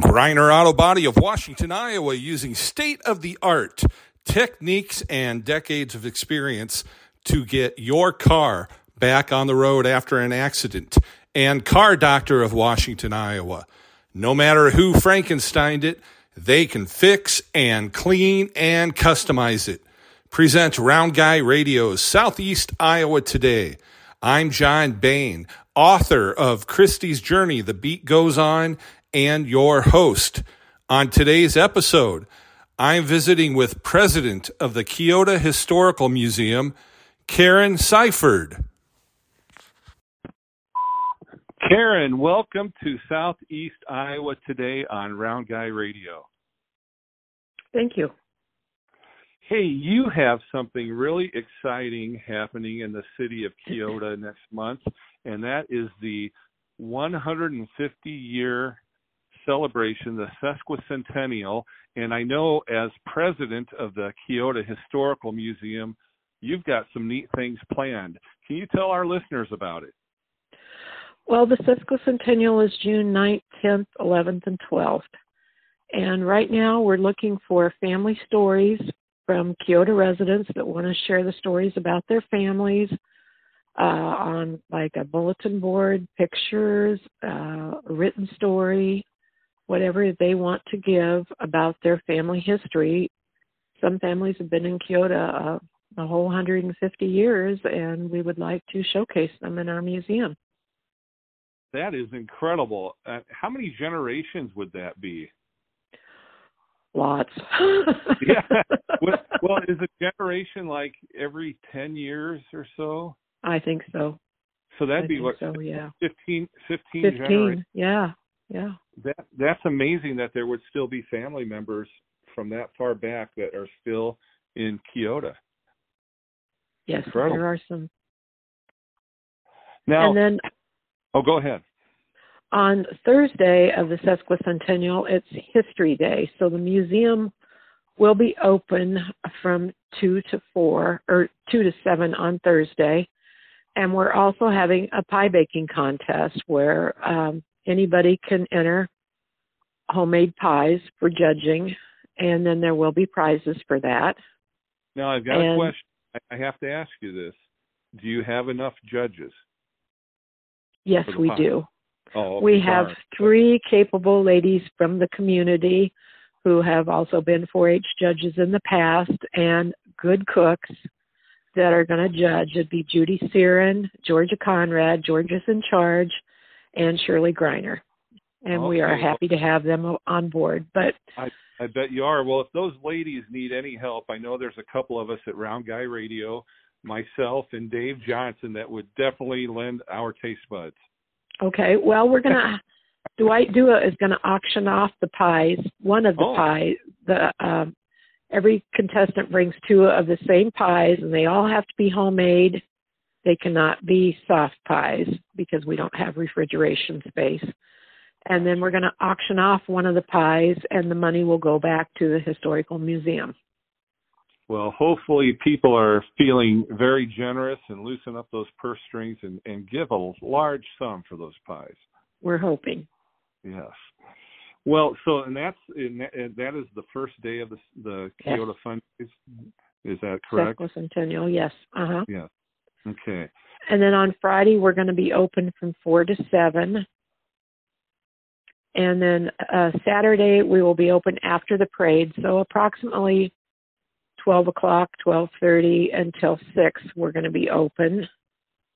Greiner Auto Body of Washington, Iowa, using state of the art techniques and decades of experience to get your car back on the road after an accident. And Car Doctor of Washington, Iowa. No matter who Frankensteined it, they can fix and clean and customize it. Present Round Guy Radio's Southeast Iowa Today. I'm John Bain, author of Christie's Journey, The Beat Goes On, and your host. On today's episode, I'm visiting with President of the Keota Historical Museum, Karen Sypherd. Karen, welcome to Southeast Iowa today on Round Guy Radio. Thank you. Hey, you have something really exciting happening in the city of Keota next month, and that is the 150 year celebration, the sesquicentennial. And I know as president of the Keota Historical Museum, you've got some neat things planned. Can you tell our listeners about it? Well, the sesquicentennial is June 9th, 10th, 11th, and 12th. And right now we're looking for family stories from Keota residents that want to share the stories about their families uh, on like a bulletin board, pictures, uh, written story, whatever they want to give about their family history. Some families have been in Keota uh, a whole 150 years, and we would like to showcase them in our museum. That is incredible. Uh, how many generations would that be? Lots. yeah. Well, well, is a generation like every 10 years or so? I think so. So that'd I be what? So, yeah. 15, 15, 15 generations. Yeah. Yeah. That that's amazing that there would still be family members from that far back that are still in Keota. Yes, Incredible. there are some. Now, and then oh, go ahead. on Thursday of the sesquicentennial, it's History Day. So the museum will be open from 2 to 4 or 2 to 7 on Thursday. And we're also having a pie baking contest where um, anybody can enter homemade pies for judging, and then there will be prizes for that. Now, I've got And- a question. I- have to ask you this. Do you have enough judges? Yes, we do. Oh, We have three capable ladies from the community who have also been 4 H judges in the past and good cooks that are going to judge. It'd be Judy Searin, Georgia Conrad, Georgia's in charge, and Shirley Greiner. And we are happy to have them on board. But I bet you are. Well, if those ladies need any help, I know there's a couple of us at Round Guy Radio, myself and Dave Johnson, that would definitely lend our taste buds. okay, well, we're going to. Dwight Dua is going to auction off the pies. One of the Oh. pies. The um, every contestant brings two of the same pies, and they all have to be homemade. They cannot be soft pies because we don't have refrigeration space. And then we're going to auction off one of the pies, and the money will go back to the historical museum. Well, hopefully people are feeling very generous and loosen up those purse strings and, and give a large sum for those pies. We're hoping. Yes. Well, so and that's and that, and that is the first day of the the Yes. Fund. Is, is that correct? Sesquicentennial, yes. Uh huh. Yes. Okay. And then on Friday, we're going to be open from 4 to 7. And then uh, Saturday, we will be open after the parade. So approximately 12 o'clock, 12.30 until 6, we're going to be open.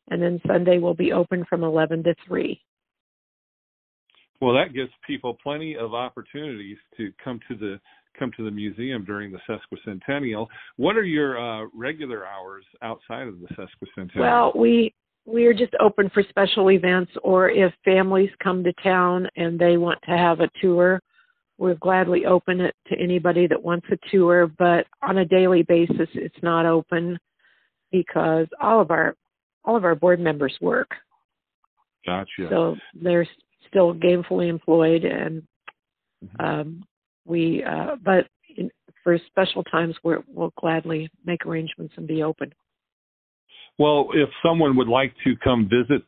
And then Sunday, we'll be open from 11 to 3. Well, that gives people plenty of opportunities to come to the come to the museum during the sesquicentennial. What are your uh, regular hours outside of the sesquicentennial? Well, we we are just open for special events, or if families come to town and they want to have a tour, we'll gladly open it to anybody that wants a tour. But on a daily basis, it's not open because all of our all of our board members work, gotcha. so they're still gainfully employed, and Mhm. um, we. Uh, but in, for special times, we're, we'll gladly make arrangements and be open. Well, if someone would like to come visit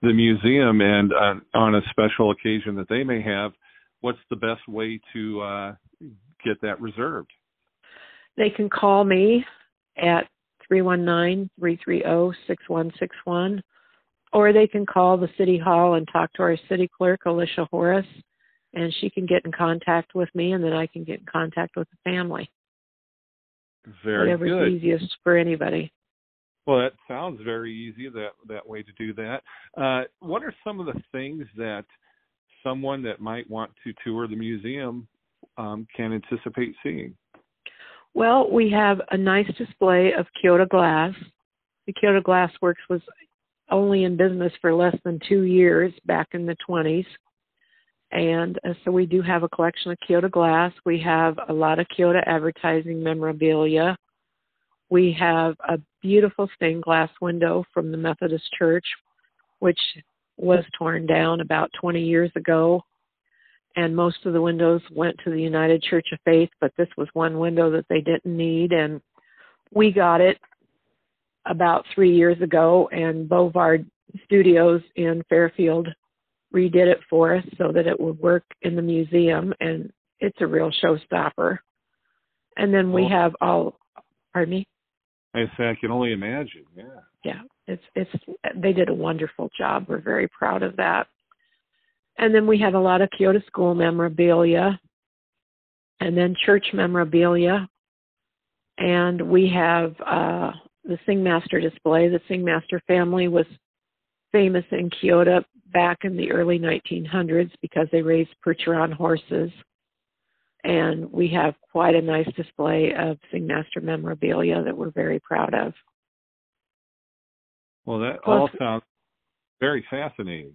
the museum and uh, on a special occasion that they may have, what's the best way to uh, get that reserved? They can call me at 319-330-6161 or they can call the city hall and talk to our city clerk alicia horace and she can get in contact with me and then i can get in contact with the family. Very whatever's good. easiest for anybody. Well that sounds very easy that that way to do that. Uh, what are some of the things that someone that might want to tour the museum um, can anticipate seeing? Well we have a nice display of Keota glass. The Keota Glass Works was only in business for less than two years back in the 20s. And uh, so we do have a collection of Keota glass. We have a lot of Keota advertising memorabilia. We have a beautiful stained glass window from the Methodist Church, which was torn down about 20 years ago. And most of the windows went to the United Church of Faith, but this was one window that they didn't need. And we got it about three years ago, and Bovard Studios in Fairfield redid it for us so that it would work in the museum, and it's a real showstopper. And then we have all, pardon me. I say I can only imagine. Yeah. Yeah, it's it's they did a wonderful job. We're very proud of that. And then we have a lot of Keota School memorabilia, and then church memorabilia, and we have uh, the Singmaster display. The Singmaster family was famous in Keota back in the early 1900s because they raised Percheron horses. And we have quite a nice display of Singmaster memorabilia that we're very proud of. Well, that Plus, all sounds very fascinating.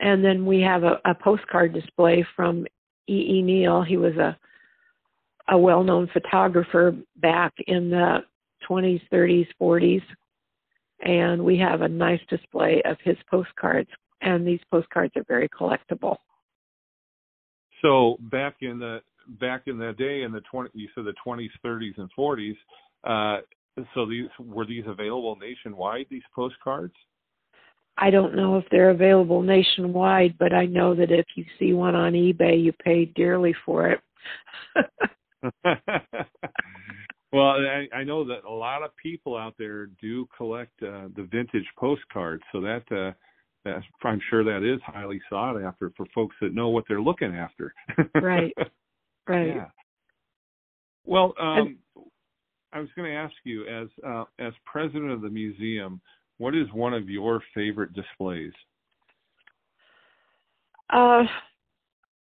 And then we have a, a postcard display from E. E. Neal. He was a a well-known photographer back in the 20s, 30s, 40s, and we have a nice display of his postcards, and these postcards are very collectible. So back in the back in the day in the 20 you said the 20s, 30s, and 40s, uh, so these were these available nationwide? These postcards? I don't know if they're available nationwide, but I know that if you see one on eBay, you pay dearly for it. well, I, I know that a lot of people out there do collect uh, the vintage postcards, so that uh, that's, I'm sure that is highly sought after for folks that know what they're looking after. right. Right. Yeah. Well, um, I was going to ask you, as uh, as president of the museum, what is one of your favorite displays? Uh,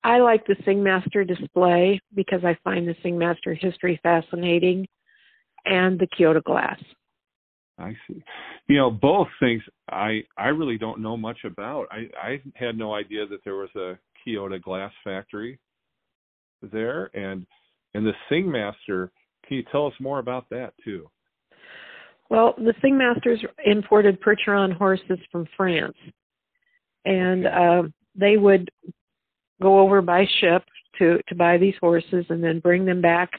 I like the Singmaster display because I find the Singmaster history fascinating and the Keota glass. I see. You know, both things I I really don't know much about. I I had no idea that there was a Keota glass factory there and and the Singmaster, can you tell us more about that too? Well, the Singmasters imported Percheron horses from France. And uh, they would go over by ship to to buy these horses and then bring them back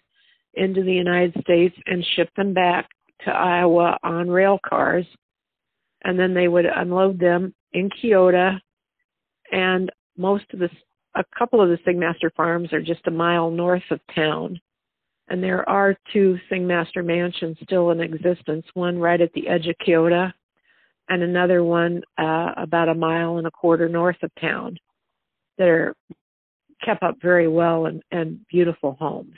into the United States and ship them back to Iowa on rail cars. And then they would unload them in Keota. And most of the a couple of the Singmaster farms are just a mile north of town. And there are two Singmaster mansions still in existence one right at the edge of Keota and another one uh, about a mile and a quarter north of town that are kept up very well and, and beautiful homes.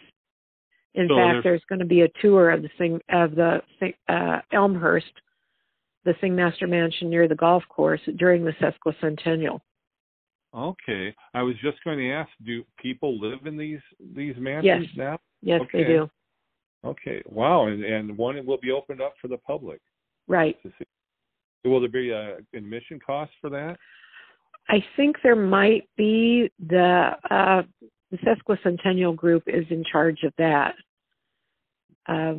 In so fact, there's, going to be a tour of the Sing of the uh, Elmhurst, the Singmaster Mansion near the golf course during the sesquicentennial. Okay, I was just going to ask: Do people live in these these mansions yes. now? Yes, okay. they do. Okay, wow, and and one will be opened up for the public. Right. Will there be a admission cost for that? I think there might be the uh, the sesquicentennial group is in charge of that. Uh,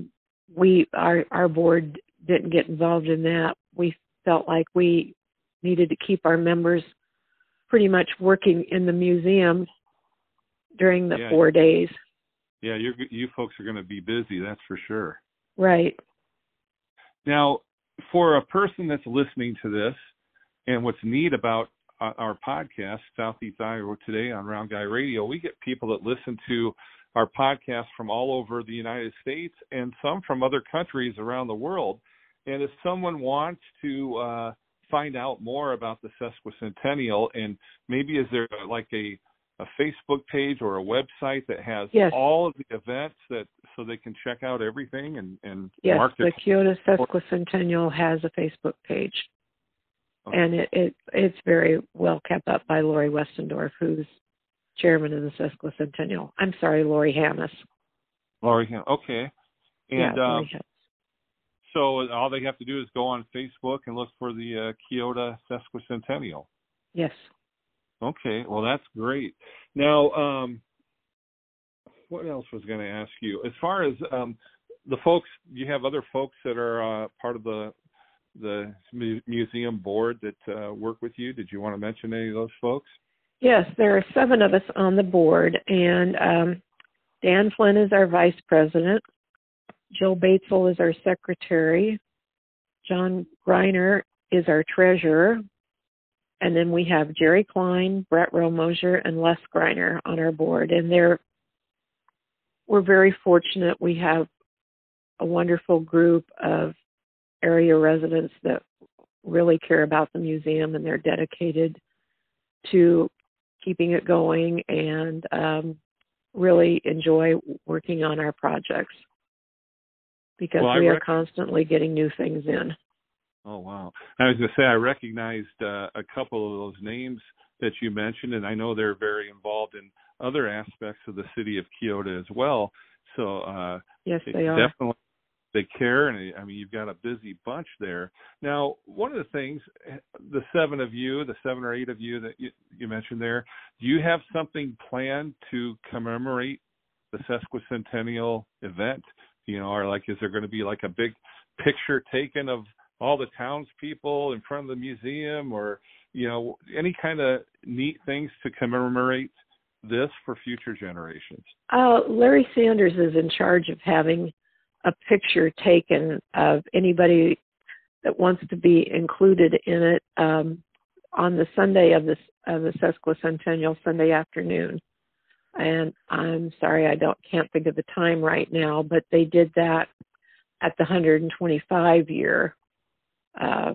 we our our board didn't get involved in that. We felt like we needed to keep our members pretty much working in the museum during the yeah. four days. Yeah, you you folks are going to be busy, that's for sure. Right. Now, for a person that's listening to this, and what's neat about our podcast, Southeast Iowa Today on Round Guy Radio, we get people that listen to our podcast from all over the United States and some from other countries around the world. And if someone wants to uh, find out more about the sesquicentennial, and maybe is there like a a Facebook page or a website that has yes. all of the events that so they can check out everything and and yes, mark the Keota Sesquicentennial has a Facebook page, okay. and it, it it's very well kept up by Lori Westendorf, who's chairman of the Sesquicentennial. I'm sorry, Lori Hammes. Lori Hammes. Okay. And yeah, um, so all they have to do is go on Facebook and look for the uh, Keota Sesquicentennial. Yes. Okay. Well, that's great. Now, um, what else was going to ask you? As far as um, the folks, you have other folks that are uh, part of the the museum board that uh, work with you. Did you want to mention any of those folks? Yes, there are seven of us on the board, and um, Dan Flynn is our vice president. Jill Batesel is our secretary. John Greiner is our treasurer. And then we have Jerry Klein, Brett Romosier, and Les Greiner on our board. And they're we're very fortunate. We have a wonderful group of area residents that really care about the museum and they're dedicated to keeping it going and um, really enjoy working on our projects because well, we rec- are constantly getting new things in. Oh wow! I was going to say I recognized uh, a couple of those names that you mentioned, and I know they're very involved in other aspects of the city of Keota as well. So uh, yes, they are definitely they care, and I mean you've got a busy bunch there. Now, one of the things, the seven of you, the seven or eight of you that you, you mentioned there, do you have something planned to commemorate the sesquicentennial event? You know, or like, is there going to be like a big picture taken of all the townspeople in front of the museum, or you know, any kind of neat things to commemorate this for future generations? Uh, Larry Sanders is in charge of having a picture taken of anybody that wants to be included in it um, on the Sunday of the of the sesquicentennial Sunday afternoon. And I'm sorry, I don't can't think of the time right now, but they did that at the 125 year uh,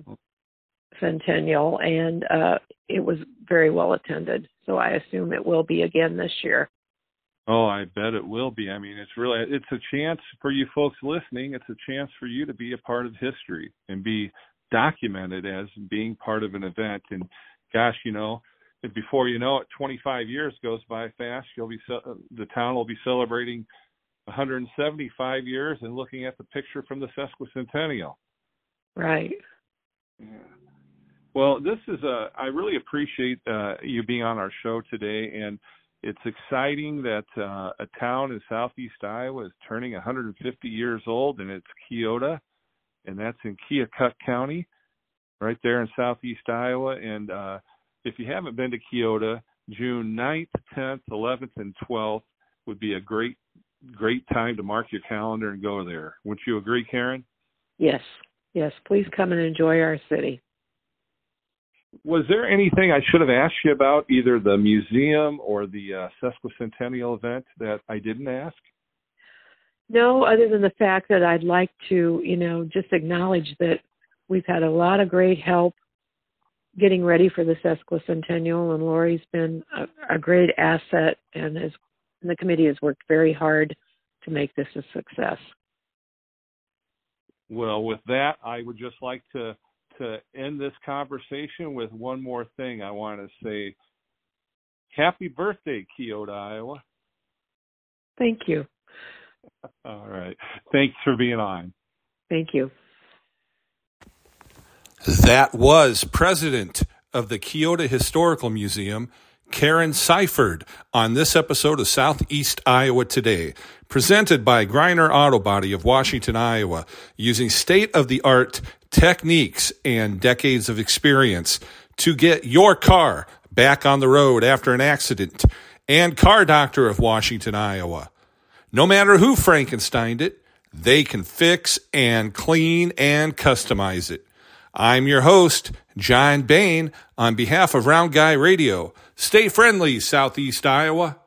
centennial, and uh, it was very well attended. So I assume it will be again this year. Oh, I bet it will be. I mean, it's really it's a chance for you folks listening. It's a chance for you to be a part of history and be documented as being part of an event. And gosh, you know, before you know it, 25 years goes by fast. You'll be the town will be celebrating 175 years and looking at the picture from the sesquicentennial. Right. Yeah. Well, this is a. I really appreciate uh, you being on our show today, and it's exciting that uh, a town in southeast Iowa is turning 150 years old, and it's Keota, and that's in Keokuk County, right there in southeast Iowa. And uh, if you haven't been to Keota, June 9th, 10th, 11th, and 12th would be a great, great time to mark your calendar and go there. Wouldn't you agree, Karen? Yes, yes. Please come and enjoy our city was there anything I should have asked you about, either the museum or the uh, sesquicentennial event, that I didn't ask? No, other than the fact that I'd like to, you know, just acknowledge that we've had a lot of great help getting ready for the sesquicentennial, and Lori's been a, a great asset, and, has, and the committee has worked very hard to make this a success. Well, with that, I would just like to to end this conversation with one more thing. I want to say happy birthday, Keota, Iowa. Thank you. All right. Thanks for being on. Thank you. That was president of the Keota Historical Museum, Karen Sypherd, on this episode of Southeast Iowa Today, presented by Greiner Auto Body of Washington, Iowa, using state of the art techniques and decades of experience to get your car back on the road after an accident, and Car Doctor of Washington, Iowa. No matter who Frankensteined it, they can fix and clean and customize it. I'm your host, John Bain on behalf of Round Guy Radio. Stay friendly, Southeast Iowa.